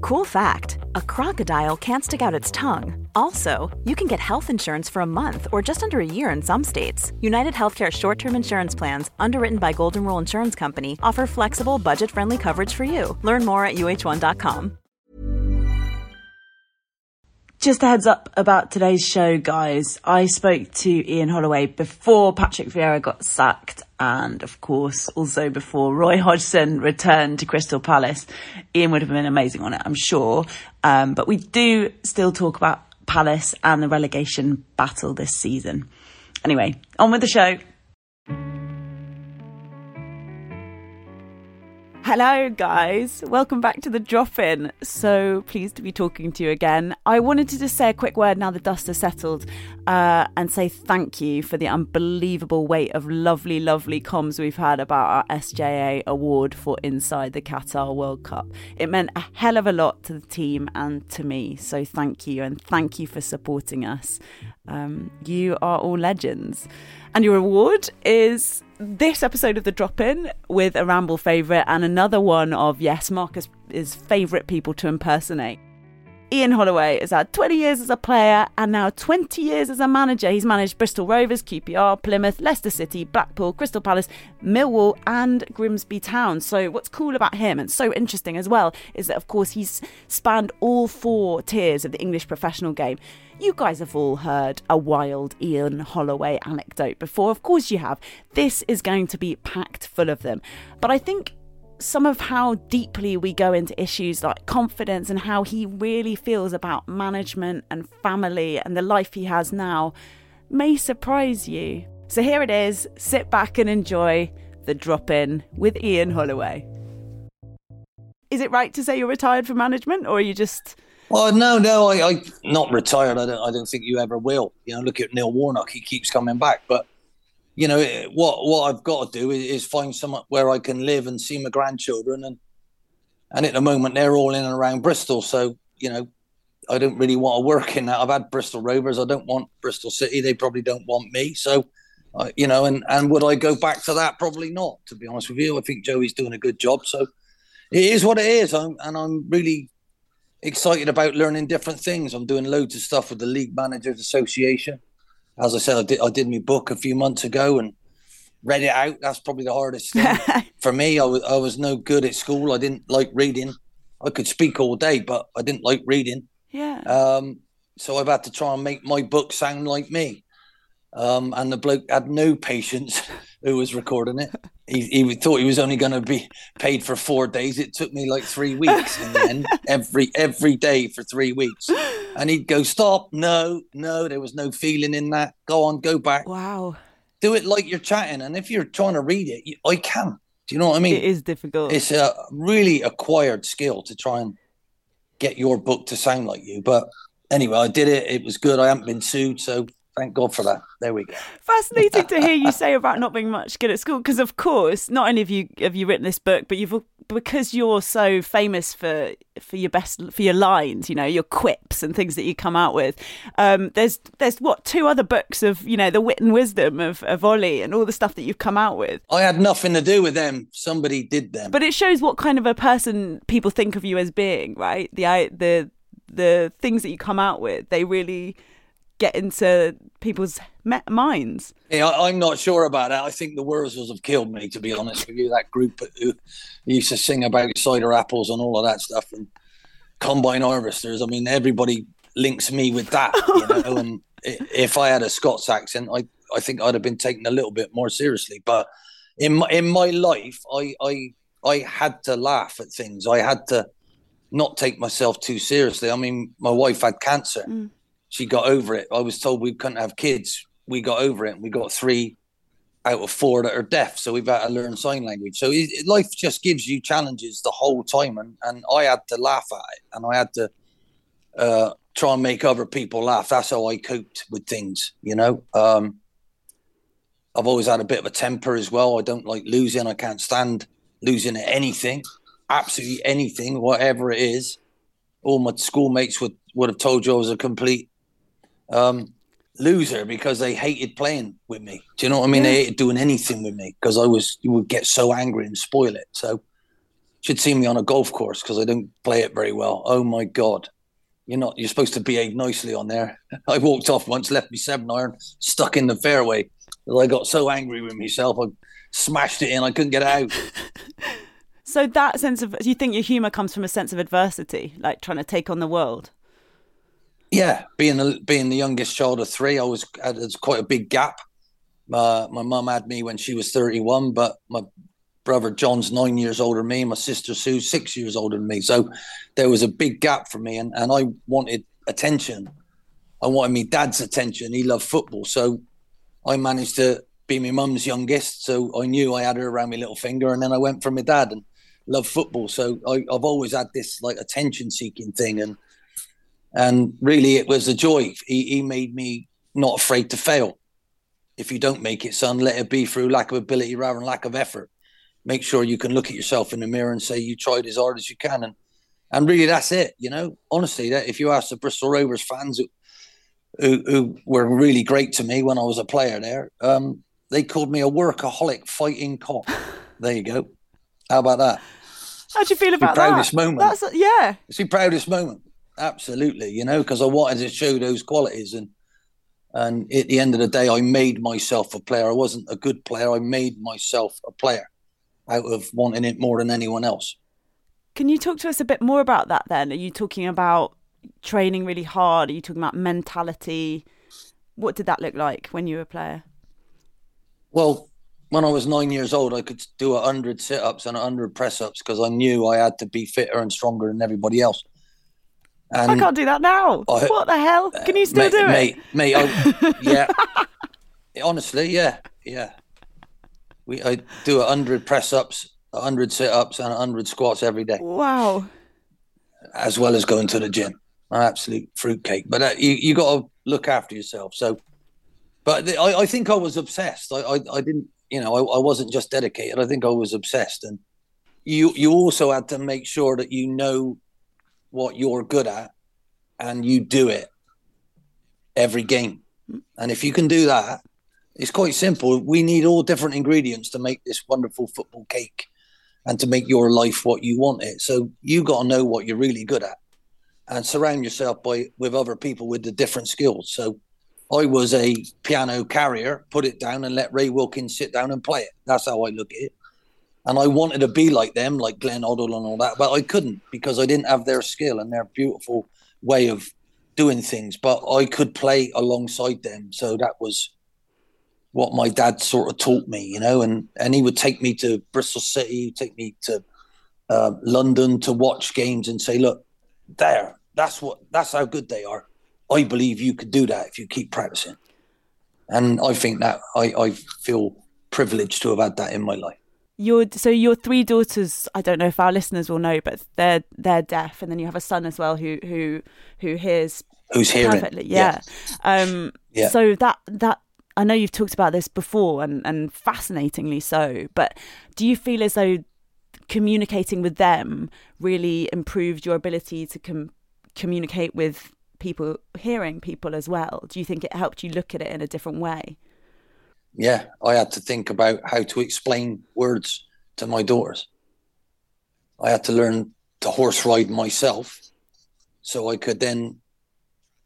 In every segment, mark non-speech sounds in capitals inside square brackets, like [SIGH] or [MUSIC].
Cool fact a crocodile can't stick out its tongue. Also, you can get health insurance for a month or just under a year in some states. United Healthcare short term insurance plans, underwritten by Golden Rule Insurance Company, offer flexible, budget friendly coverage for you. Learn more at uh1.com. Just a heads up about today's show, guys. I spoke to Ian Holloway before Patrick Vieira got sacked, and of course, also before Roy Hodgson returned to Crystal Palace. Ian would have been amazing on it, I'm sure. Um, but we do still talk about Palace and the relegation battle this season. Anyway, on with the show. Hello, guys. Welcome back to the drop in. So pleased to be talking to you again. I wanted to just say a quick word now the dust has settled uh, and say thank you for the unbelievable weight of lovely, lovely comms we've had about our SJA award for Inside the Qatar World Cup. It meant a hell of a lot to the team and to me. So thank you and thank you for supporting us. Um, you are all legends. And your award is this episode of the drop in with a ramble favourite and another one of yes Marcus is favourite people to impersonate. Ian Holloway has had 20 years as a player and now 20 years as a manager. He's managed Bristol Rovers, QPR, Plymouth, Leicester City, Blackpool, Crystal Palace, Millwall, and Grimsby Town. So, what's cool about him and so interesting as well is that, of course, he's spanned all four tiers of the English professional game. You guys have all heard a wild Ian Holloway anecdote before. Of course, you have. This is going to be packed full of them. But I think some of how deeply we go into issues like confidence and how he really feels about management and family and the life he has now may surprise you. So here it is sit back and enjoy the drop in with Ian Holloway. Is it right to say you're retired from management or are you just. Well, no, no, I, I not retired. I don't. I don't think you ever will. You know, look at Neil Warnock; he keeps coming back. But you know what what I've got to do is, find somewhere where I can live and see my grandchildren and and at the moment they're all in and around Bristol so you know I don't really want to work in that. I've had Bristol Rovers. I don't want Bristol City. They probably don't want me. So uh, you know and and would I go back to that? Probably not to be honest with you. I think Joey's doing a good job. So it is what it is. I'm, and I'm really excited about learning different things. I'm doing loads of stuff with the League Managers Association as I said, I did, I did my book a few months ago and read it out. That's probably the hardest thing [LAUGHS] for me. I was, I was no good at school. I didn't like reading. I could speak all day, but I didn't like reading. Yeah. Um, so I've had to try and make my book sound like me. Um, and the bloke had no patience who was recording it. He, he thought he was only going to be paid for four days. It took me like three weeks in the end, [LAUGHS] every every day for three weeks. And he'd go, "Stop! No, no, there was no feeling in that. Go on, go back. Wow. Do it like you're chatting. And if you're trying to read it, you, I can't. Do you know what I mean? It is difficult. It's a really acquired skill to try and get your book to sound like you. But anyway, I did it. It was good. I haven't been sued, so thank God for that. There we go. Fascinating to hear you say about not being much good at school, because of course, not only have you have you written this book, but you've because you're so famous for for your best for your lines, you know, your quips and things that you come out with. Um, there's there's what two other books of you know the wit and wisdom of, of Ollie and all the stuff that you've come out with. I had nothing to do with them. Somebody did them. But it shows what kind of a person people think of you as being, right? The the the things that you come out with, they really get into people's me- minds. Yeah, I, am not sure about that. I think the Wurzels have killed me, to be honest with you. That group who used to sing about cider apples and all of that stuff and combine harvesters. I mean, everybody links me with that, you [LAUGHS] know. and if I had a Scots accent, I I think I'd have been taken a little bit more seriously. But in my, in my life, I I I had to laugh at things. I had to not take myself too seriously. I mean, my wife had cancer. Mm she got over it. I was told we couldn't have kids. We got over it. And we got three out of four that are deaf. So we've had to learn sign language. So it, life just gives you challenges the whole time. And, and I had to laugh at it and I had to uh, try and make other people laugh. That's how I coped with things, you know. Um, I've always had a bit of a temper as well. I don't like losing. I can't stand losing at anything, absolutely anything, whatever it is. All my schoolmates would, would have told you I was a complete um, loser because they hated playing with me. Do you know what I mean? Yeah. They hated doing anything with me because I was you would get so angry and spoil it. So should see me on a golf course because I don't play it very well. Oh my god. You're not you're supposed to behave nicely on there. [LAUGHS] I walked off once, left me seven iron, stuck in the fairway. I got so angry with myself, I smashed it in, I couldn't get out. [LAUGHS] so that sense of do you think your humour comes from a sense of adversity, like trying to take on the world? Yeah, being the being the youngest child of three, I was there's quite a big gap. Uh, my mum had me when she was 31, but my brother John's nine years older than me. My sister Sue's six years older than me. So there was a big gap for me, and, and I wanted attention. I wanted my dad's attention. He loved football, so I managed to be my mum's youngest. So I knew I had her around my little finger, and then I went for my dad and loved football. So I, I've always had this like attention seeking thing, and and really, it was a joy. He, he made me not afraid to fail. If you don't make it, son, let it be through lack of ability rather than lack of effort. Make sure you can look at yourself in the mirror and say you tried as hard as you can. And and really, that's it. You know, honestly, that if you ask the Bristol Rovers fans who, who, who were really great to me when I was a player there, um, they called me a workaholic fighting cock. There you go. How about that? How do you feel about proudest that? moment. That's yeah. It's the proudest moment absolutely. You know, because I wanted to show those qualities, and and at the end of the day, I made myself a player. I wasn't a good player. I made myself a player out of wanting it more than anyone else. Can you talk to us a bit more about that? Then, are you talking about training really hard? Are you talking about mentality? What did that look like when you were a player? Well, when I was nine years old, I could do a hundred sit-ups and a hundred press-ups because I knew I had to be fitter and stronger than everybody else. And I can't do that now. I, what the hell? Can you still mate, do it? Mate, mate, I, [LAUGHS] yeah. Honestly, yeah, yeah. We I do a hundred press ups, a hundred sit ups, and a hundred squats every day. Wow. As well as going to the gym. An absolute fruitcake. But uh, you you got to look after yourself. So, but the, I, I think I was obsessed. I, I, I didn't, you know, I, I wasn't just dedicated. I think I was obsessed, and you you also had to make sure that you know what you're good at and you do it every game. And if you can do that, it's quite simple. We need all different ingredients to make this wonderful football cake and to make your life what you want it. So you got to know what you're really good at and surround yourself by with other people with the different skills. So I was a piano carrier, put it down and let Ray Wilkins sit down and play it. That's how I look at it and I wanted to be like them, like Glenn Hoddle and all that, but I couldn't because I didn't have their skill and their beautiful way of doing things. But I could play alongside them, so that was what my dad sort of taught me, you know. And and he would take me to Bristol City, take me to uh, London to watch games and say, "Look, there, that's what, that's how good they are. I believe you could do that if you keep practicing." And I think that I, I feel privileged to have had that in my life your so your three daughters i don't know if our listeners will know but they're they're deaf and then you have a son as well who who who hears who's hearing perfectly yeah. yeah um yeah. so that that i know you've talked about this before and and fascinatingly so but do you feel as though communicating with them really improved your ability to com- communicate with people, hearing people as well? Do you think it helped you look at it in a different way? Yeah, I had to think about how to explain words to my daughters. I had to learn to horse ride myself so I could then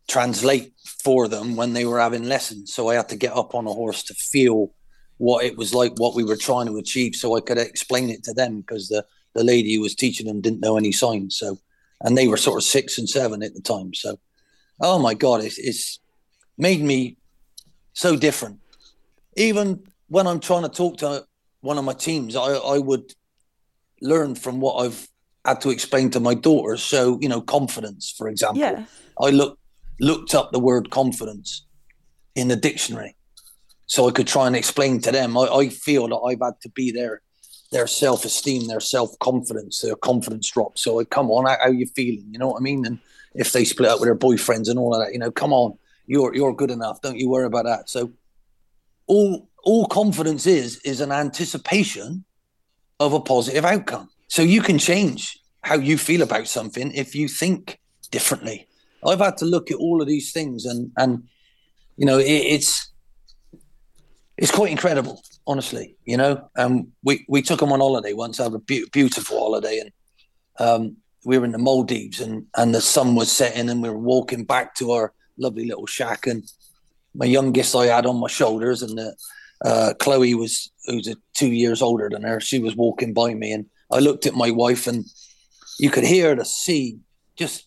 translate for them when they were having lessons. So I had to get up on a horse to feel what it was like, what we were trying to achieve, so I could explain it to them because the the lady who was teaching them didn't know any signs. So, and they were sort of six and seven at the time. So, oh my god, it's, it's made me so different. Even when I'm trying to talk to one of my teams, I I would learn from what I've had to explain to my daughters. So, you know, confidence, for example. Yeah. I look looked up the word confidence in the dictionary so I could try and explain to them. I, I feel that I've had to be their their self esteem, their self confidence, their confidence drop. So I come on, how, how you feeling? You know what I mean? And if they split up with their boyfriends and all of that, you know, come on, you're you're good enough. Don't you worry about that. So all all confidence is is an anticipation of a positive outcome. So you can change how you feel about something if you think differently. I've had to look at all of these things and and you know it, it's it's quite incredible, honestly. You know, um, we we took them on holiday once, I had a be- beautiful holiday, and um, we were in the Maldives, and and the sun was setting, and we were walking back to our lovely little shack, and my youngest I had on my shoulders, and the, uh, Chloe was who's two years older than her. She was walking by me, and I looked at my wife, and you could hear the sea just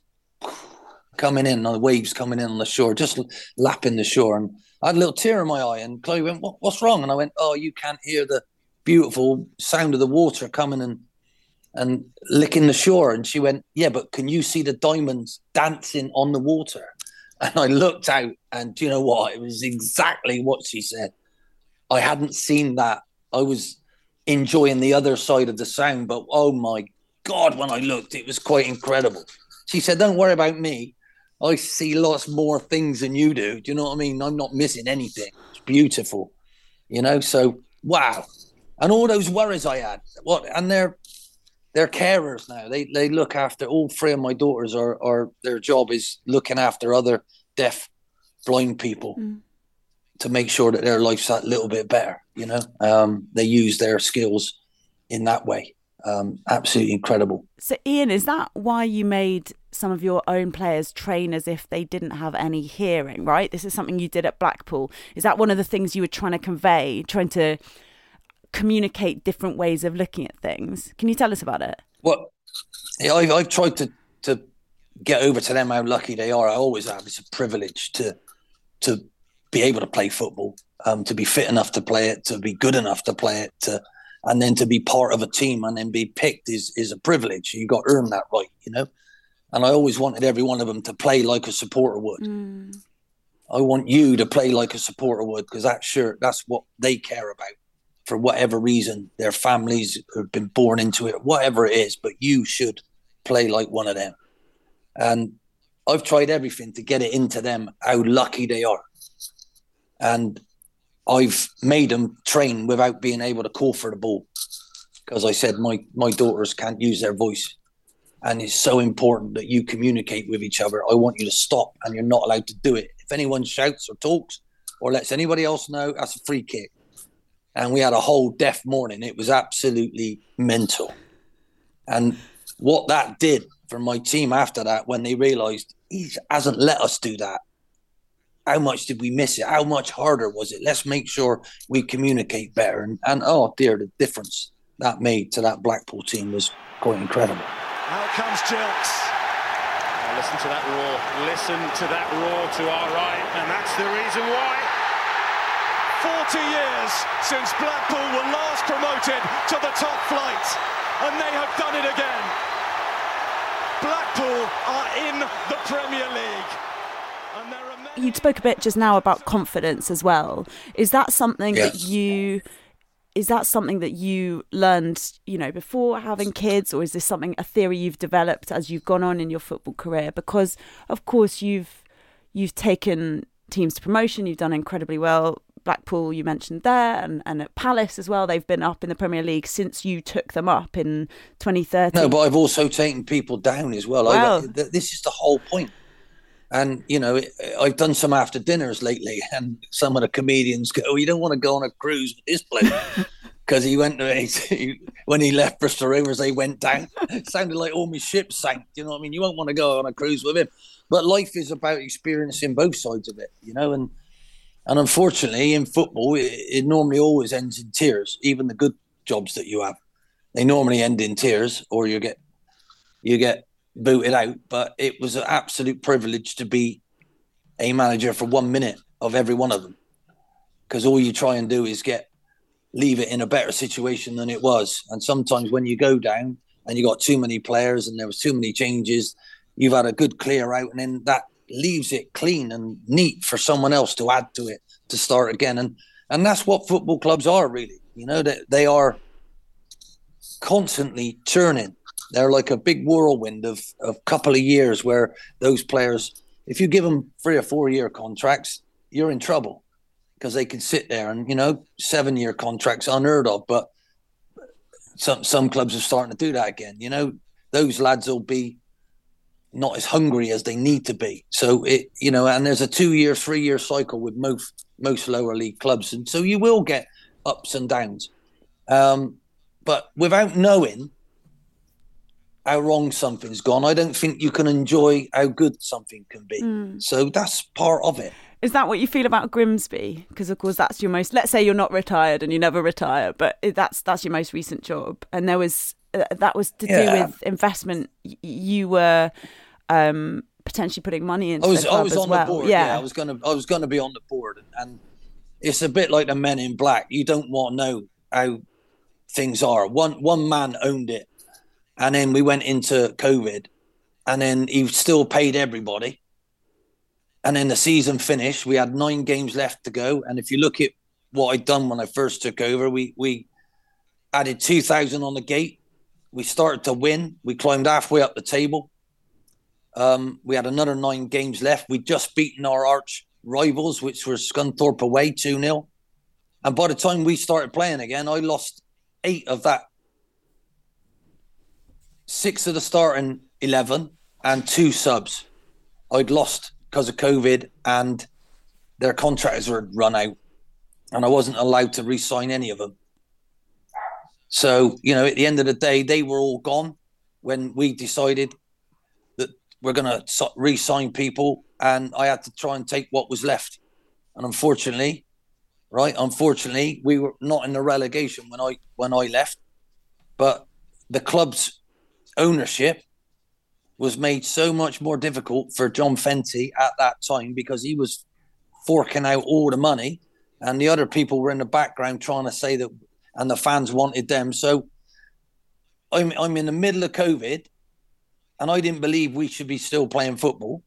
coming in, the waves coming in on the shore, just lapping the shore, and I had a little tear in my eye, and Chloe went, what, "What's wrong?" And I went, "Oh, you can't hear the beautiful sound of the water coming and and licking the shore." And she went, "Yeah, but can you see the diamonds dancing on the water?" And I looked out, and do you know what? It was exactly what she said. I hadn't seen that. I was enjoying the other side of the sound, but oh my god, when I looked, it was quite incredible. She said, "Don't worry about me. I see lots more things than you do. Do you know what I mean? I'm not missing anything. It's beautiful, you know. So wow, and all those worries I had. What? And they're they're carers now. They they look after all three of my daughters. Are are their job is looking after other deaf, blind people. Mm. To make sure that their life's a little bit better, you know, um, they use their skills in that way. Um, absolutely incredible. So, Ian, is that why you made some of your own players train as if they didn't have any hearing, right? This is something you did at Blackpool. Is that one of the things you were trying to convey, trying to communicate different ways of looking at things? Can you tell us about it? Well, yeah, I've, I've tried to, to get over to them how lucky they are. I always have. It's a privilege to to be able to play football, um, to be fit enough to play it, to be good enough to play it, to and then to be part of a team and then be picked is is a privilege. You got to earn that right, you know and I always wanted every one of them to play like a supporter would. Mm. I want you to play like a supporter would because that's sure that's what they care about for whatever reason. Their families have been born into it, whatever it is. But you should play like one of them. And I've tried everything to get it into them how lucky they are, and I've made them train without being able to call for the ball because I said my my daughters can't use their voice and it's so important that you communicate with each other. I want you to stop, and you're not allowed to do it. If anyone shouts or talks or lets anybody else know, that's a free kick. And we had a whole deaf morning. It was absolutely mental. And what that did for my team after that, when they realised he hasn't let us do that, how much did we miss it? How much harder was it? Let's make sure we communicate better. And, and oh dear, the difference that made to that Blackpool team was quite incredible. Out comes Jilks. Now listen to that roar. Listen to that roar to our right, and that's the reason why. 40 years since Blackpool were last promoted to the top flight, and they have done it again. Blackpool are in the Premier League. You spoke a bit just now about confidence as well. Is that something yes. that you is that something that you learned, you know, before having kids, or is this something a theory you've developed as you've gone on in your football career? Because of course you've you've taken teams to promotion, you've done incredibly well, Blackpool, you mentioned there, and, and at Palace as well. They've been up in the Premier League since you took them up in 2013. No, but I've also taken people down as well. well I, this is the whole point. And, you know, I've done some after dinners lately, and some of the comedians go, oh, You don't want to go on a cruise with this bloke. [LAUGHS] Because he went to, he, when he left Bristol Rovers, they went down. it sounded like all my ships sank. You know what I mean? You won't want to go on a cruise with him. But life is about experiencing both sides of it, you know, and and unfortunately, in football, it, it, normally always ends in tears. Even the good jobs that you have, they normally end in tears, or you get you get booted out. But it was an absolute privilege to be a manager for one minute of every one of them, because all you try and do is get leave it in a better situation than it was. And sometimes when you go down and you got too many players and there was too many changes, you've had a good clear out, and then that leaves it clean and neat for someone else to add to it to start again. And and that's what football clubs are really. You know that they are constantly churning. They're like a big whirlwind of a couple of years where those players, if you give them three or four year contracts, you're in trouble because they can sit there and you know seven year contracts unheard of. But some some clubs are starting to do that again. You know those lads will be not as hungry as they need to be. So it, you know, and there's a two year, three year cycle with most most lower league clubs, and so you will get ups and downs. Um, but without knowing how wrong something's gone, I don't think you can enjoy how good something can be. Mm. So that's part of it. Is that what you feel about Grimsby? Because of course that's your most. Let's say you're not retired and you never retire, but that's that's your most recent job, and there was uh, that was to yeah. do with investment. You were um, potentially putting money into I was, I was on well. the board. Yeah. yeah. I was gonna I was gonna be on the board, and it's a bit like the Men in Black. You don't want to know how things are. One one man owned it, and then we went into COVID, and then he still paid everybody. And then the season finished. We had nine games left to go, and if you look at what I'd done when I first took over, we we added two thousand on the gate we started to win. We climbed halfway up the table. Um, we had another nine games left. We'd just beaten our arch rivals, which were Scunthorpe away 2 0. And by the time we started playing again, I lost eight of that. Six of the starting 11 and two subs. I'd lost because of COVID and their contracts were run out. And I wasn't allowed to re sign any of them. So, you know, at the end of the day, they were all gone when we decided we're going to re sign people. And I had to try and take what was left. And unfortunately, right, unfortunately, we were not in the relegation when I when I left. But the club's ownership was made so much more difficult for John Fenty at that time because he was forking out all the money and the other people were in the background trying to say that and the fans wanted them. So I'm I'm in the middle of COVID, and I didn't believe we should be still playing football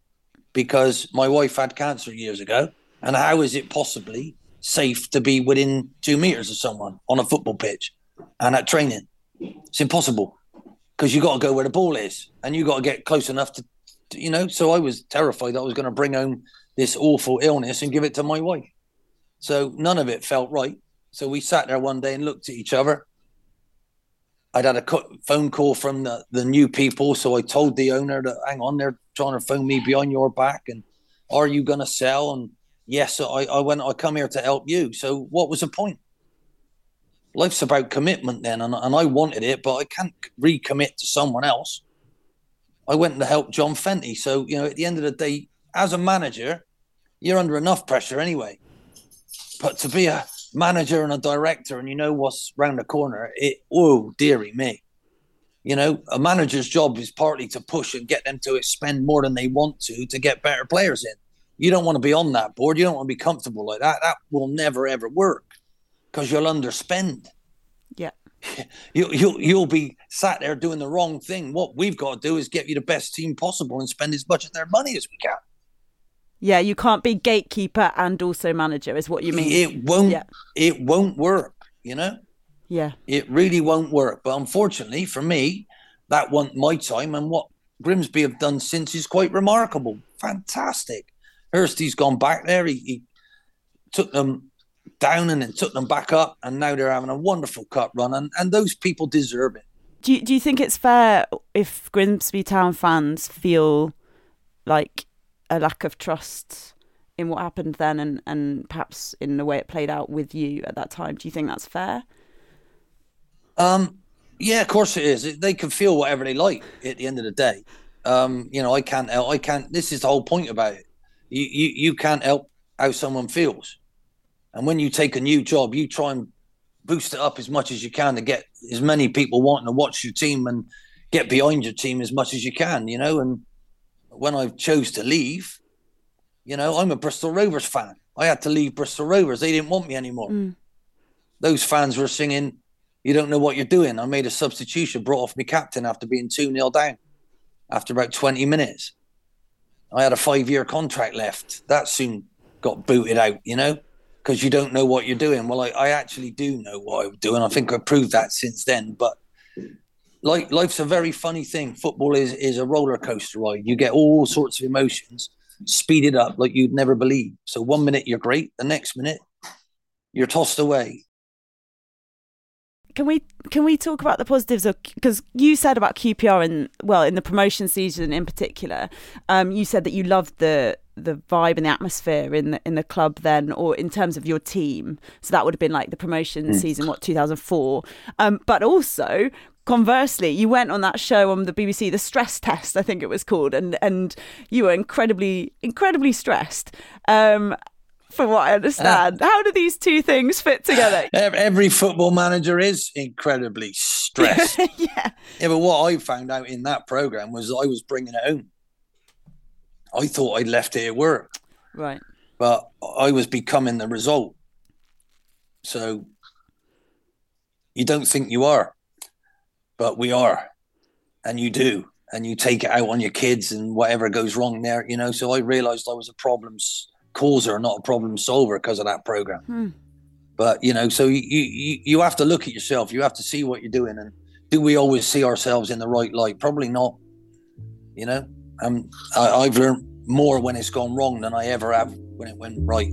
because my wife had cancer years ago. And how is it possibly safe to be within two meters of someone on a football pitch and at training? It's impossible because you got to go where the ball is and you got to get close enough to, to you know. So I was terrified that I was going to bring home this awful illness and give it to my wife. So none of it felt right. So we sat there one day and looked at each other. I'd had a phone call from the, the new people. So I told the owner that, hang on, they're trying to phone me behind your back. And are you going to sell? And yes, I, I went, I come here to help you. So what was the point? Life's about commitment then. And, and I wanted it, but I can't recommit to someone else. I went to help John Fenty. So, you know, at the end of the day, as a manager, you're under enough pressure anyway. But to be a manager and a director and you know what's round the corner, it oh dearie me. You know, a manager's job is partly to push and get them to spend more than they want to to get better players in. You don't want to be on that board. You don't want to be comfortable like that. That will never ever work because you'll underspend. Yeah. [LAUGHS] you, you'll you'll be sat there doing the wrong thing. What we've got to do is get you the best team possible and spend as much of their money as we can. Yeah, you can't be gatekeeper and also manager, is what you mean. It won't. Yeah. It won't work. You know. Yeah. It really won't work. But unfortunately for me, that wasn't my time, and what Grimsby have done since is quite remarkable. Fantastic. Hursty's gone back there. He, he took them down and then took them back up, and now they're having a wonderful cup run, and, and those people deserve it. Do you, do you think it's fair if Grimsby Town fans feel like a lack of trust in what happened then and, and perhaps in the way it played out with you at that time? Do you think that's fair? Um, yeah, of course it is. They can feel whatever they like at the end of the day. Um, you know, I can't help. I can't. This is the whole point about it. You you you can't help how someone feels, and when you take a new job, you try and boost it up as much as you can to get as many people wanting to watch your team and get behind your team as much as you can. You know, and when I chose to leave, you know, I'm a Bristol Rovers fan. I had to leave Bristol Rovers. They didn't want me anymore. Mm. Those fans were singing you don't know what you're doing. I made a substitution, brought off my captain after being 2 0 down after about 20 minutes. I had a five year contract left. That soon got booted out, you know, because you don't know what you're doing. Well, I, I actually do know what I'm doing. I think I've proved that since then. But like life's a very funny thing. Football is, is a roller coaster ride. You get all sorts of emotions speeded up like you'd never believe. So one minute you're great, the next minute you're tossed away can we can we talk about the positives of because you said about QPR and well in the promotion season in particular, um, you said that you loved the the vibe and the atmosphere in the in the club then, or in terms of your team. So that would have been like the promotion mm. season, what two thousand four. Um, but also conversely, you went on that show on the BBC, the stress test, I think it was called, and and you were incredibly incredibly stressed. Um, from what I understand. Uh, How do these two things fit together? [LAUGHS] Every football manager is incredibly stressed. [LAUGHS] yeah. Yeah, but what I found out in that program was that I was bringing it home. I thought I'd left it at work. Right. But I was becoming the result. So you don't think you are, but we are. And you do. And you take it out on your kids and whatever goes wrong there, you know. So I realized I was a problem causer, not a problem solver because of that program. Hmm. But you know, so you, you you have to look at yourself. You have to see what you're doing, and do we always see ourselves in the right light? Probably not. You know, um, I, I've learned more when it's gone wrong than I ever have when it went right.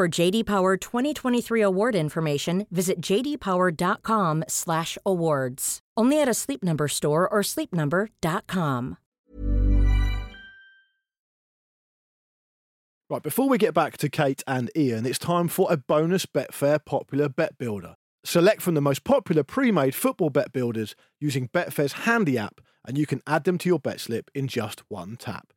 For JD Power 2023 award information, visit jdpower.com/awards. Only at a Sleep Number store or sleepnumber.com. Right, before we get back to Kate and Ian, it's time for a bonus Betfair popular bet builder. Select from the most popular pre-made football bet builders using Betfair's handy app, and you can add them to your bet slip in just one tap.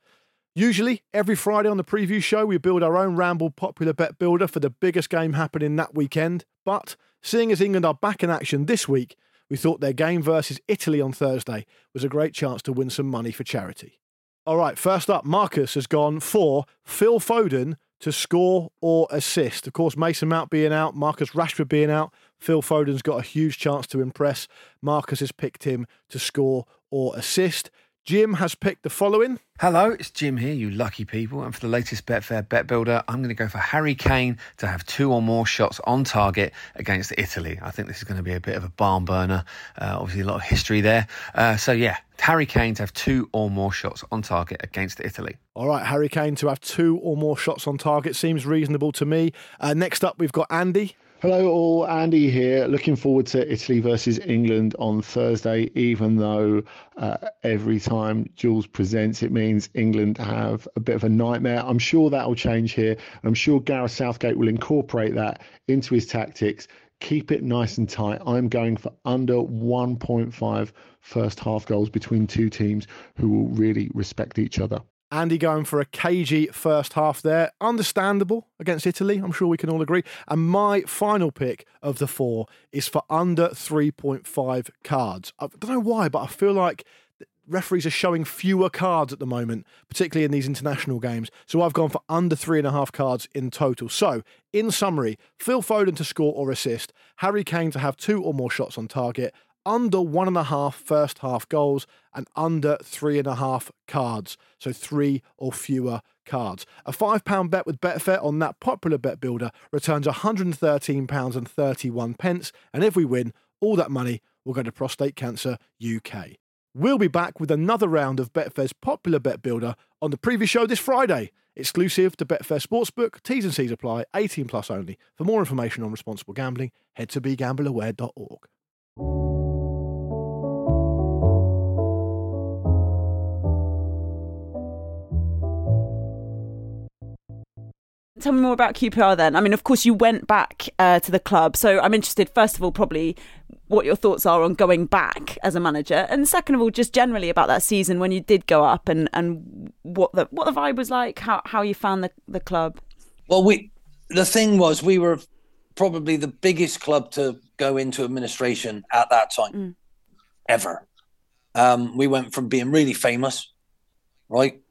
Usually, every Friday on the preview show, we build our own Ramble popular bet builder for the biggest game happening that weekend. But seeing as England are back in action this week, we thought their game versus Italy on Thursday was a great chance to win some money for charity. All right, first up, Marcus has gone for Phil Foden to score or assist. Of course, Mason Mount being out, Marcus Rashford being out, Phil Foden's got a huge chance to impress. Marcus has picked him to score or assist. Jim has picked the following. Hello, it's Jim here, you lucky people. And for the latest Betfair Bet Builder, I'm going to go for Harry Kane to have two or more shots on target against Italy. I think this is going to be a bit of a barn burner. Uh, obviously, a lot of history there. Uh, so, yeah, Harry Kane to have two or more shots on target against Italy. All right, Harry Kane to have two or more shots on target seems reasonable to me. Uh, next up, we've got Andy. Hello, all. Andy here. Looking forward to Italy versus England on Thursday, even though uh, every time Jules presents, it means England have a bit of a nightmare. I'm sure that will change here. I'm sure Gareth Southgate will incorporate that into his tactics. Keep it nice and tight. I'm going for under 1.5 first half goals between two teams who will really respect each other. Andy going for a cagey first half there. Understandable against Italy, I'm sure we can all agree. And my final pick of the four is for under 3.5 cards. I don't know why, but I feel like referees are showing fewer cards at the moment, particularly in these international games. So I've gone for under three and a half cards in total. So, in summary, Phil Foden to score or assist, Harry Kane to have two or more shots on target, under one and a half first half goals and under three and a half cards. So three or fewer cards. A £5 bet with Betfair on that popular bet builder returns £113.31. pence, and if we win, all that money will go to Prostate Cancer UK. We'll be back with another round of Betfair's popular bet builder on the previous show this Friday. Exclusive to Betfair Sportsbook, T's and C's apply, 18 plus only. For more information on responsible gambling, head to begambleaware.org. Tell me more about QPR then. I mean, of course, you went back uh, to the club. So I'm interested, first of all, probably what your thoughts are on going back as a manager. And second of all, just generally about that season when you did go up and, and what the what the vibe was like, how, how you found the, the club. Well, we the thing was we were probably the biggest club to go into administration at that time mm. ever. Um, we went from being really famous, right,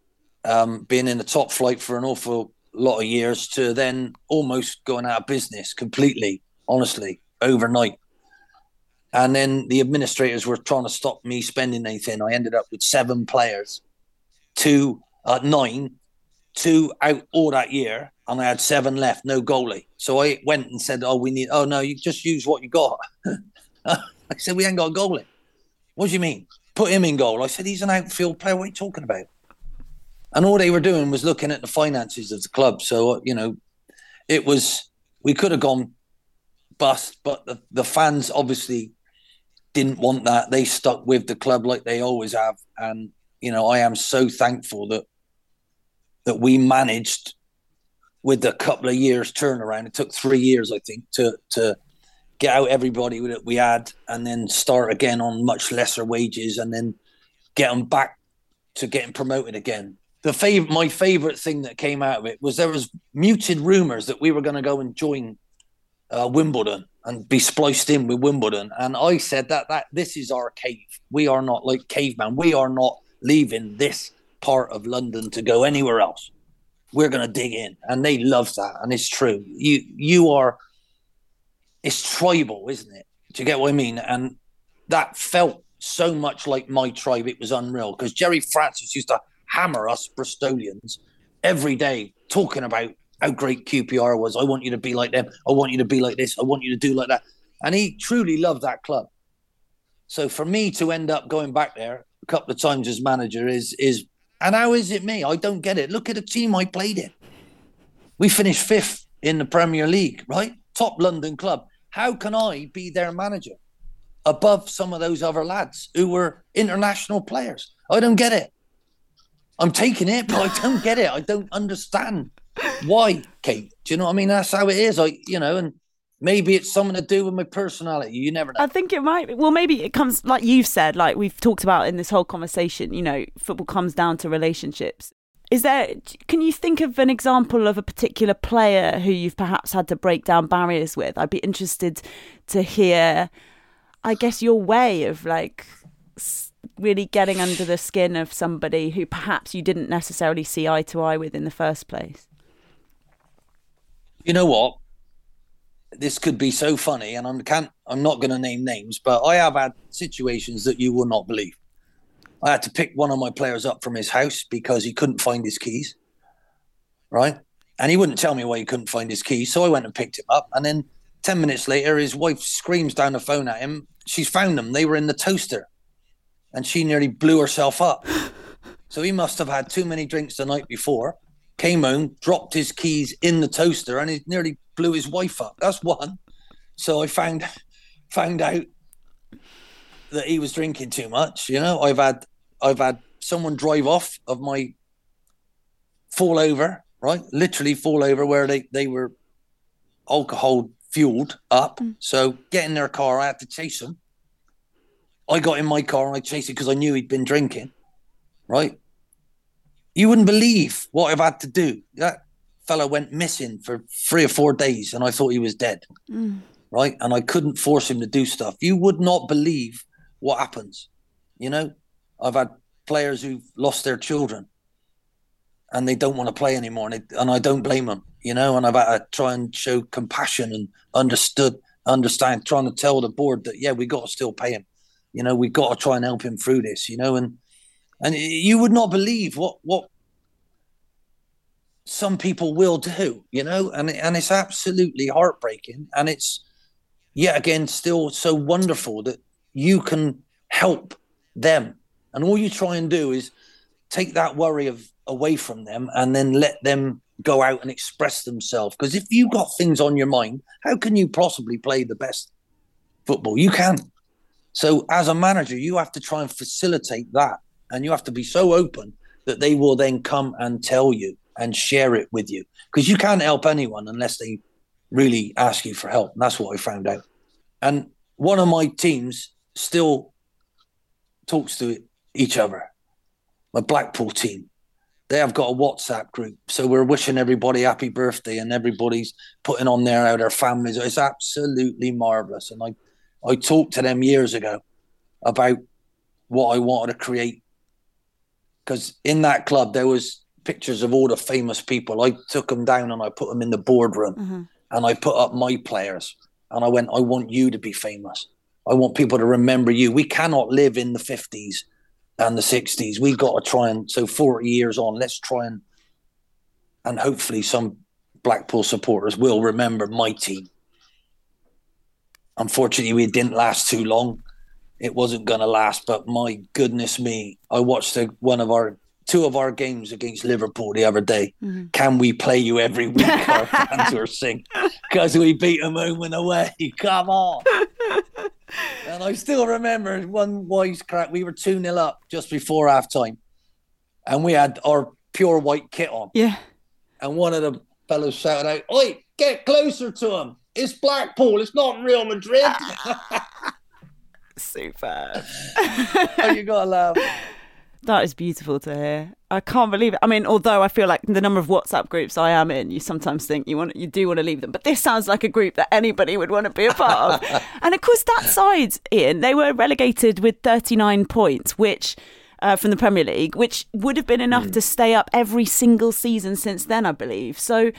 um, being in the top flight for an awful lot of years to then almost going out of business completely, honestly, overnight. And then the administrators were trying to stop me spending anything. I ended up with seven players, two, uh, nine, two out all that year, and I had seven left, no goalie. So I went and said, "Oh, we need. Oh no, you just use what you got." [LAUGHS] I said, "We ain't got a goalie." What do you mean? Put him in goal. I said, "He's an outfield player. What are you talking about?" And all they were doing was looking at the finances of the club. So you know, it was we could have gone bust, but the, the fans obviously didn't want that. They stuck with the club like they always have, and you know, I am so thankful that that we managed with a couple of years turnaround. It took three years, I think, to to get out everybody that we had, and then start again on much lesser wages, and then get them back to getting promoted again the fav- my favorite thing that came out of it was there was muted rumors that we were going to go and join uh, Wimbledon and be spliced in with Wimbledon. And I said that that this is our cave. We are not like caveman. We are not leaving this part of London to go anywhere else. We're going to dig in, and they love that, and it's true. You you are. It's tribal, isn't it? Do you get what I mean? And that felt so much like my tribe. It was unreal because Jerry Francis used to hammer us Bristolians every day talking about how great QPR was. I want you to be like them. I want you to be like this. I want you to do like that. And he truly loved that club. So for me to end up going back there a couple of times as manager is is and how is it me? I don't get it. Look at the team I played in. We finished fifth in the Premier League, right? Top London club. How can I be their manager above some of those other lads who were international players? I don't get it. I'm taking it, but I don't get it. I don't understand why, Kate. Do you know what I mean? That's how it is. I, you know, and maybe it's something to do with my personality. You never know. I think it might. Well, maybe it comes like you've said, like we've talked about in this whole conversation. You know, football comes down to relationships. Is there? Can you think of an example of a particular player who you've perhaps had to break down barriers with? I'd be interested to hear. I guess your way of like really getting under the skin of somebody who perhaps you didn't necessarily see eye to eye with in the first place? You know what? This could be so funny, and I can't. I'm not going to name names, but I have had situations that you will not believe. I had to pick one of my players up from his house because he couldn't find his keys. Right. And he wouldn't tell me why he couldn't find his keys. So I went and picked him up. And then 10 minutes later, his wife screams down the phone at him. She's found them. They were in the toaster. And she nearly blew herself up. So he must have had too many drinks the night before, came home, dropped his keys in the toaster, and he nearly blew his wife up. That's one. So I found found out that he was drinking too much. You know, I've had I've had someone drive off of my fall over, right? Literally fall over where they, they were alcohol fueled up. Mm. So get in their car, I had to chase them. I got in my car and I chased it because I knew he'd been drinking, right? You wouldn't believe what I've had to do. That fella went missing for three or four days and I thought he was dead, mm. right? And I couldn't force him to do stuff. You would not believe what happens, you know? I've had players who've lost their children and they don't want to play anymore, and, and I don't blame them, you know. And I've had to try and show compassion and understood, understand, trying to tell the board that yeah, we got to still pay him, you know, we've got to try and help him through this, you know. And and you would not believe what what some people will do, you know, and and it's absolutely heartbreaking, and it's yet again still so wonderful that you can help them and all you try and do is take that worry of away from them and then let them go out and express themselves. Because if you've got things on your mind, how can you possibly play the best football? You can. So as a manager, you have to try and facilitate that. And you have to be so open that they will then come and tell you and share it with you. Because you can't help anyone unless they really ask you for help. And that's what I found out. And one of my teams still talks to each other. My Blackpool team, they have got a WhatsApp group, so we're wishing everybody happy birthday, and everybody's putting on there how their families. It's absolutely marvelous, and I, I talked to them years ago about what I wanted to create, because in that club there was pictures of all the famous people. I took them down and I put them in the boardroom, mm-hmm. and I put up my players, and I went, I want you to be famous. I want people to remember you. We cannot live in the 50s and the 60s. We've got to try and, so 40 years on, let's try and, and hopefully some Blackpool supporters will remember my team. Unfortunately, we didn't last too long. It wasn't going to last, but my goodness me, I watched a, one of our two of our games against Liverpool the other day. Mm-hmm. Can we play you every week? Our fans were saying [LAUGHS] because we beat them home and away. Come on. and I still remember one wise crack. We were 2 0 up just before half time, and we had our pure white kit on. Yeah. And one of the fellows shouted out, Oi, get closer to him. It's Blackpool. It's not Real Madrid. [LAUGHS] Super. oh, you got to laugh. That is beautiful to hear. I can't believe it. I mean, although I feel like the number of WhatsApp groups I am in, you sometimes think you want you do want to leave them, but this sounds like a group that anybody would want to be a part of. [LAUGHS] and of course, that side, Ian, they were relegated with 39 points, which uh, from the Premier League, which would have been enough mm. to stay up every single season since then, I believe. So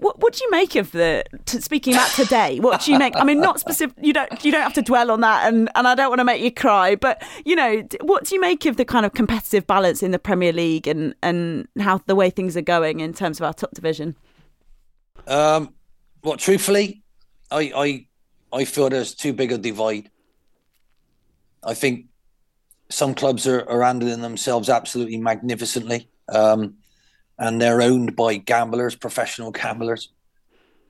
what what do you make of the speaking about today? What do you make? I mean, not specific. You don't you don't have to dwell on that, and and I don't want to make you cry, but you know, what do you make of the kind of competitive balance in the Premier League and and how the way things are going in terms of our top division? Um, well, truthfully, I I I feel there's too big a divide. I think some clubs are, are handling themselves absolutely magnificently. Um, and they're owned by gamblers, professional gamblers.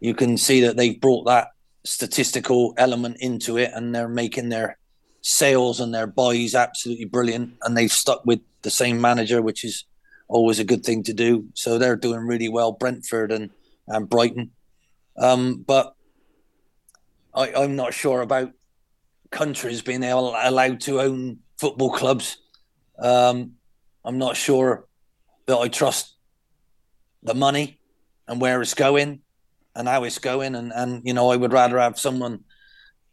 You can see that they've brought that statistical element into it and they're making their sales and their buys absolutely brilliant. And they've stuck with the same manager, which is always a good thing to do. So they're doing really well, Brentford and, and Brighton. Um, but I, I'm not sure about countries being able, allowed to own football clubs. Um, I'm not sure that I trust the money and where it's going and how it's going. And, and you know, I would rather have someone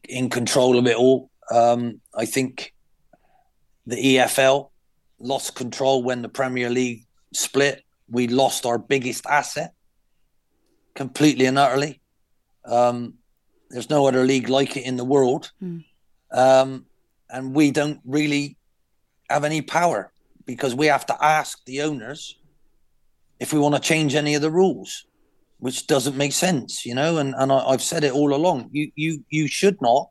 in control of it all. Um, I think the EFL lost control when the Premier League split. We lost our biggest asset completely and utterly. Um, there's no other league like it in the world. Mm. Um, and we don't really have any power because we have to ask the owners if we want to change any of the rules, which doesn't make sense, you know. And and I, have said it all along. You you you should not.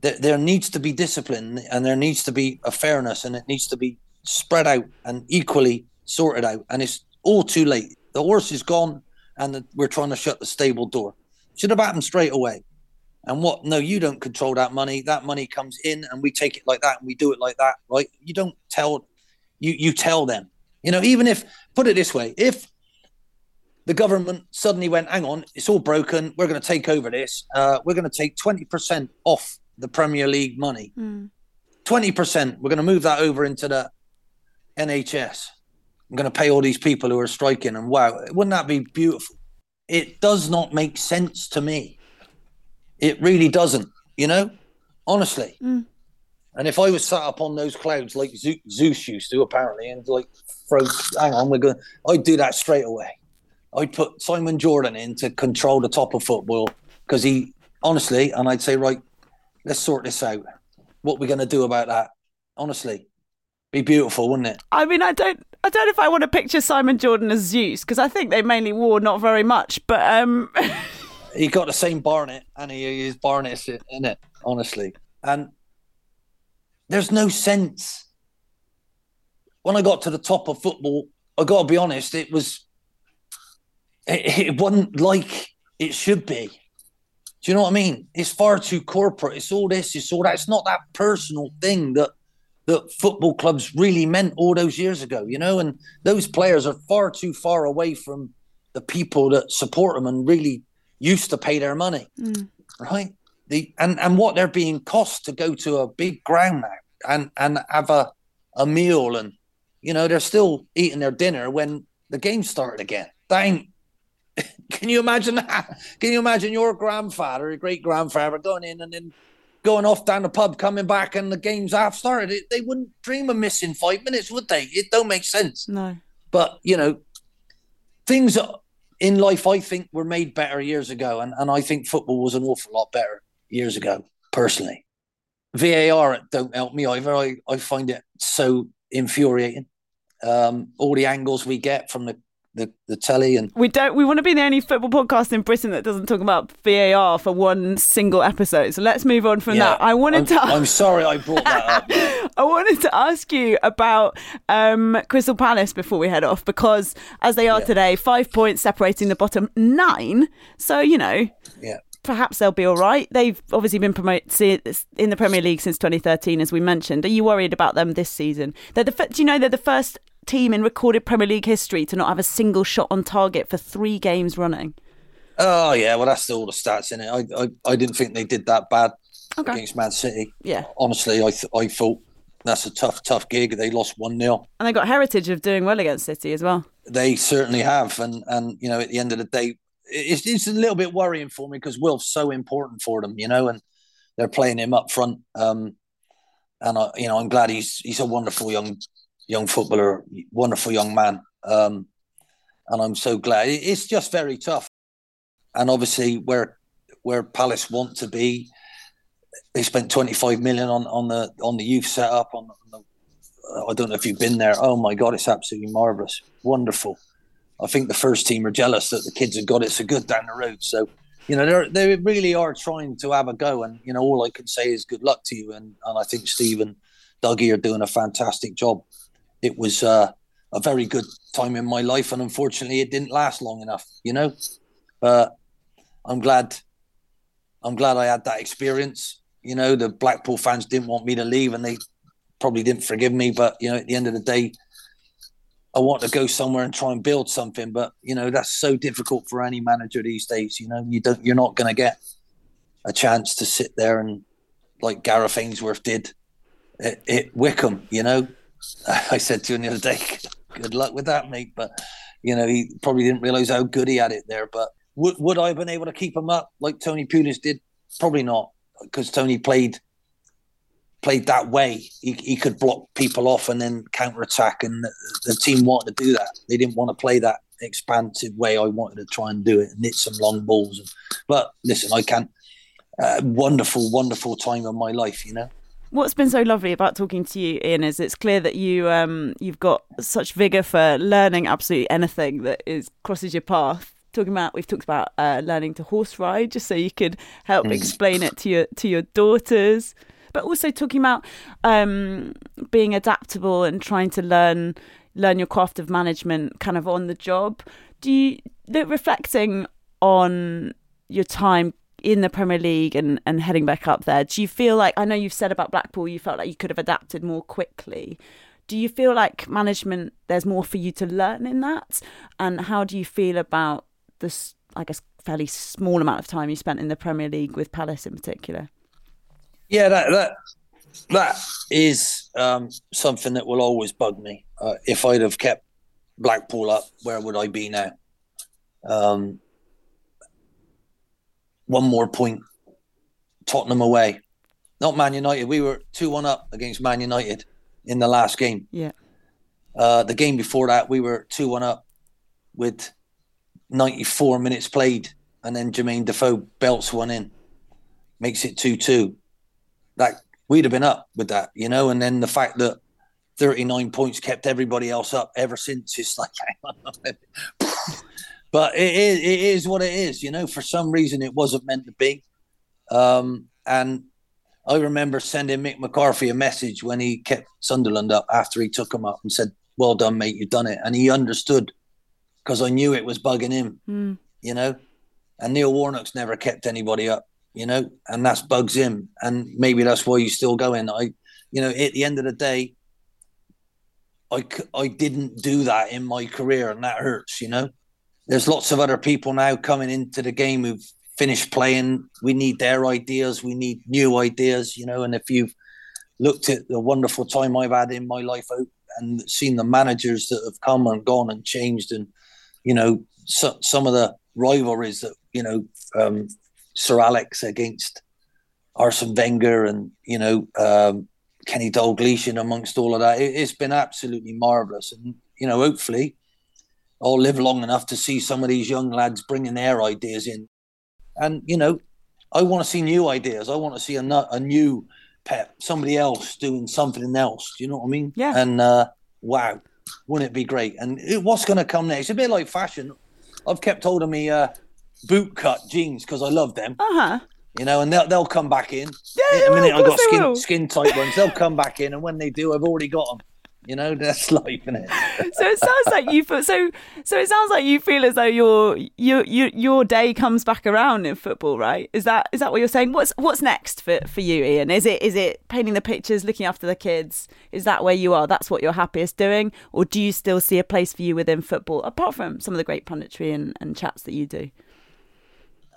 There, there needs to be discipline, and there needs to be a fairness, and it needs to be spread out and equally sorted out. And it's all too late. The horse is gone, and the, we're trying to shut the stable door. Should have happened straight away. And what? No, you don't control that money. That money comes in, and we take it like that, and we do it like that, right? You don't tell. You you tell them. You know, even if put it this way, if the government suddenly went, "Hang on, it's all broken. We're going to take over this. Uh, we're going to take twenty percent off the Premier League money. Twenty mm. percent. We're going to move that over into the NHS. I'm going to pay all these people who are striking, and wow, wouldn't that be beautiful? It does not make sense to me. It really doesn't, you know, honestly. Mm. And if I was sat up on those clouds like Zeus used to, apparently, and like throw, hang on, we're going, I'd do that straight away. I'd put Simon Jordan in to control the top of football because he, honestly, and I'd say, right, let's sort this out. What we're going to do about that? Honestly, be beautiful, wouldn't it? I mean, I don't, I don't know if I want to picture Simon Jordan as Zeus because I think they mainly wore not very much, but um. [LAUGHS] he got the same Barnet, and he is Barnet in it, honestly. And there's no sense. When I got to the top of football, I got to be honest, it was it, it wasn't like it should be. Do you know what I mean? It's far too corporate. It's all this, it's all that. It's not that personal thing that that football clubs really meant all those years ago, you know, and those players are far too far away from the people that support them and really used to pay their money, mm. right? The and and what they're being cost to go to a big ground now and and have a a meal and you know they're still eating their dinner when the game started again. That [LAUGHS] ain't. Can you imagine that? Can you imagine your grandfather, your great grandfather, going in and then going off down the pub, coming back, and the game's half started? It, they wouldn't dream of missing five minutes, would they? It don't make sense. No. But you know, things in life, I think, were made better years ago, and, and I think football was an awful lot better years ago, personally. VAR don't help me either. I, I find it so infuriating. Um, all the angles we get from the, the, the telly and we don't we want to be the only football podcast in Britain that doesn't talk about VAR for one single episode. So let's move on from yeah, that. I wanted I'm, to I'm sorry I brought that up. [LAUGHS] I wanted to ask you about um, Crystal Palace before we head off because as they are yeah. today, five points separating the bottom nine. So, you know, yeah perhaps they'll be all right. They've obviously been promoted in the Premier League since 2013, as we mentioned. Are you worried about them this season? They're the do you know they're the first team in recorded Premier League history to not have a single shot on target for three games running. Oh yeah, well that's all the stats in it. I I, I didn't think they did that bad okay. against Man City. Yeah, honestly, I th- I thought that's a tough tough gig. They lost one 0 and they got heritage of doing well against City as well. They certainly have, and and you know at the end of the day, it's, it's a little bit worrying for me because Wilf's so important for them, you know, and they're playing him up front. Um, and I, you know, I'm glad he's he's a wonderful young young footballer, wonderful young man. Um, and I'm so glad. It's just very tough. And obviously, where where Palace want to be, they spent 25 million on on the on the youth setup. On, the, I don't know if you've been there. Oh my God, it's absolutely marvelous, wonderful. I think the first team are jealous that the kids have got it so good down the road. So, you know, they they really are trying to have a go. And, you know, all I can say is good luck to you. And, and I think Steve and Dougie are doing a fantastic job. It was uh, a very good time in my life. And unfortunately, it didn't last long enough, you know. But I'm glad. I'm glad I had that experience. You know, the Blackpool fans didn't want me to leave and they probably didn't forgive me. But, you know, at the end of the day, I want to go somewhere and try and build something, but you know that's so difficult for any manager these days. You know, you don't, you're not going to get a chance to sit there and like Gareth Ainsworth did at, at Wycombe. You know, [LAUGHS] I said to him the other day, "Good luck with that, mate." But you know, he probably didn't realise how good he had it there. But would would I have been able to keep him up like Tony Pulis did? Probably not, because Tony played played that way, he, he could block people off and then counter attack. And the, the, team wanted to do that. They didn't want to play that expansive way. I wanted to try and do it and hit some long balls. But listen, I can't. Uh, wonderful, wonderful time of my life, you know. What's been so lovely about talking to you, Ian, is it's clear that you um, you've got such vigor for learning absolutely anything that is crosses your path. Talking about, we've talked about uh, learning to horse ride, just so you could help mm. explain it to your to your daughters. But also talking about um, being adaptable and trying to learn learn your craft of management, kind of on the job. Do you reflecting on your time in the Premier League and, and heading back up there, do you feel like I know you've said about Blackpool you felt like you could have adapted more quickly. Do you feel like management there's more for you to learn in that? And how do you feel about this I guess fairly small amount of time you spent in the Premier League with Palace in particular? Yeah, that that that is um, something that will always bug me. Uh, if I'd have kept Blackpool up, where would I be now? Um, one more point. Tottenham away, not Man United. We were two one up against Man United in the last game. Yeah. Uh, the game before that, we were two one up with ninety four minutes played, and then Jermaine Defoe belts one in, makes it two two. That we'd have been up with that, you know. And then the fact that 39 points kept everybody else up ever since. It's like, [LAUGHS] but it is, it is what it is, you know. For some reason, it wasn't meant to be. Um, and I remember sending Mick McCarthy a message when he kept Sunderland up after he took him up and said, "Well done, mate, you've done it." And he understood because I knew it was bugging him, mm. you know. And Neil Warnock's never kept anybody up, you know, and that's bugs him. And maybe that's why he's still going. I, you know, at the end of the day, I, I didn't do that in my career, and that hurts, you know there's lots of other people now coming into the game who've finished playing. We need their ideas. We need new ideas, you know. And if you've looked at the wonderful time I've had in my life and seen the managers that have come and gone and changed, and you know, so, some of the rivalries that you know, um, Sir Alex against Arsene Wenger, and you know, um, Kenny Dalglish, and amongst all of that, it, it's been absolutely marvelous. And you know, hopefully I'll live long enough to see some of these young lads bringing their ideas in. And, you know, I want to see new ideas. I want to see a, a new Pep, somebody else doing something else. Do you know what I mean? Yeah. And uh, wow, wouldn't it be great? And it, what's going to come next? It's a bit like fashion. I've kept holding me uh, boot cut jeans because I love them. Uh huh. You know, and they'll they'll come back in. Yeah, in a minute, I've got skin skin tight ones. They'll come back in, and when they do, I've already got them. You know, [LAUGHS] that's life, isn't it? so it sounds like you feel so. So it sounds like you feel as though your your your your day comes back around in football, right? Is that is that what you're saying? What's what's next for for you, Ian? Is it is it painting the pictures, looking after the kids? Is that where you are? That's what you're happiest doing, or do you still see a place for you within football, apart from some of the great punditry and, and chats that you do?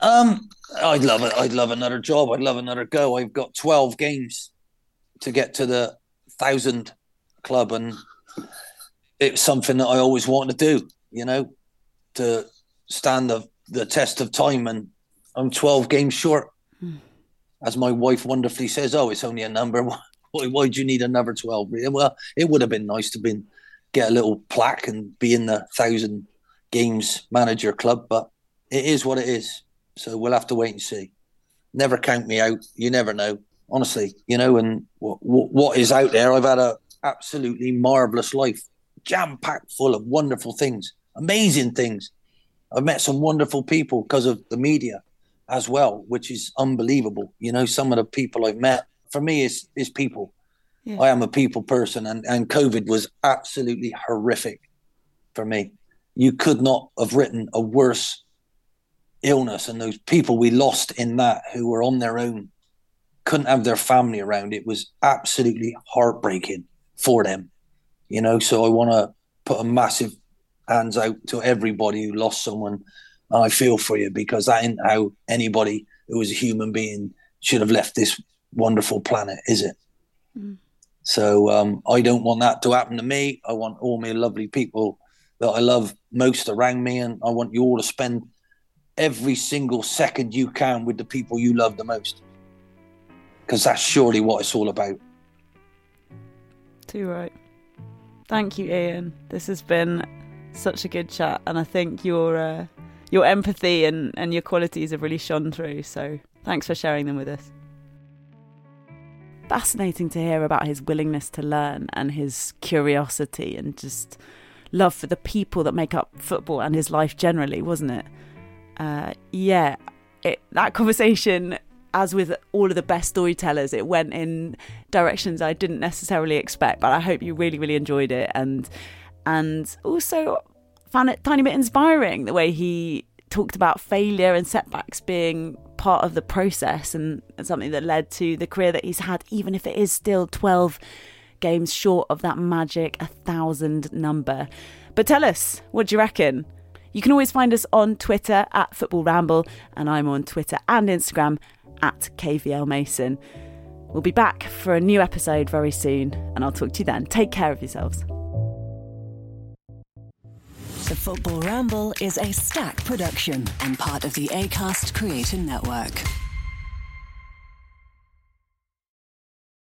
Um, I'd love it. I'd love another job. I'd love another go. I've got twelve games to get to the thousand club, and it's something that I always wanted to do. You know, to stand the the test of time, and I'm 12 games short. Mm. As my wife wonderfully says, "Oh, it's only a number. [LAUGHS] Why, why do you need another 12?" Well, it would have been nice to been get a little plaque and be in the thousand games manager club, but it is what it is. So we'll have to wait and see. Never count me out. You never know, honestly. You know, and what, what is out there? I've had a absolutely marvelous life, jam packed full of wonderful things, amazing things. I've met some wonderful people because of the media as well, which is unbelievable. You know, some of the people I've met for me is is people. Yeah. I am a people person, and and COVID was absolutely horrific for me. You could not have written a worse illness, and those people we lost in that who were on their own couldn't have their family around. It was absolutely heartbreaking for them. You know, so I want to put a massive hands out to everybody who lost someone. And I feel for you because that ain't how anybody who was a human being should have left this wonderful planet, is it? Mm. So um, I don't want that to happen to me. I want all my lovely people that I love most around me, and I want you all to spend every single second you can with the people you love the most, because that's surely what it's all about. Too right. Thank you, Ian. This has been such a good chat, and I think your uh, your empathy and, and your qualities have really shone through. So thanks for sharing them with us. fascinating to hear about his willingness to learn and his curiosity and just love for the people that make up football and his life generally, wasn't it? Uh, yeah, it, that conversation, as with all of the best storytellers, it went in directions I didn't necessarily expect. But I hope you really, really enjoyed it, and and also found it tiny bit inspiring the way he talked about failure and setbacks being part of the process and something that led to the career that he's had, even if it is still 12 games short of that magic 1,000 number. But tell us, what do you reckon? You can always find us on Twitter at Football Ramble, and I'm on Twitter and Instagram at KVL Mason. We'll be back for a new episode very soon, and I'll talk to you then. Take care of yourselves. The Football Ramble is a stack production and part of the ACAST Creator Network.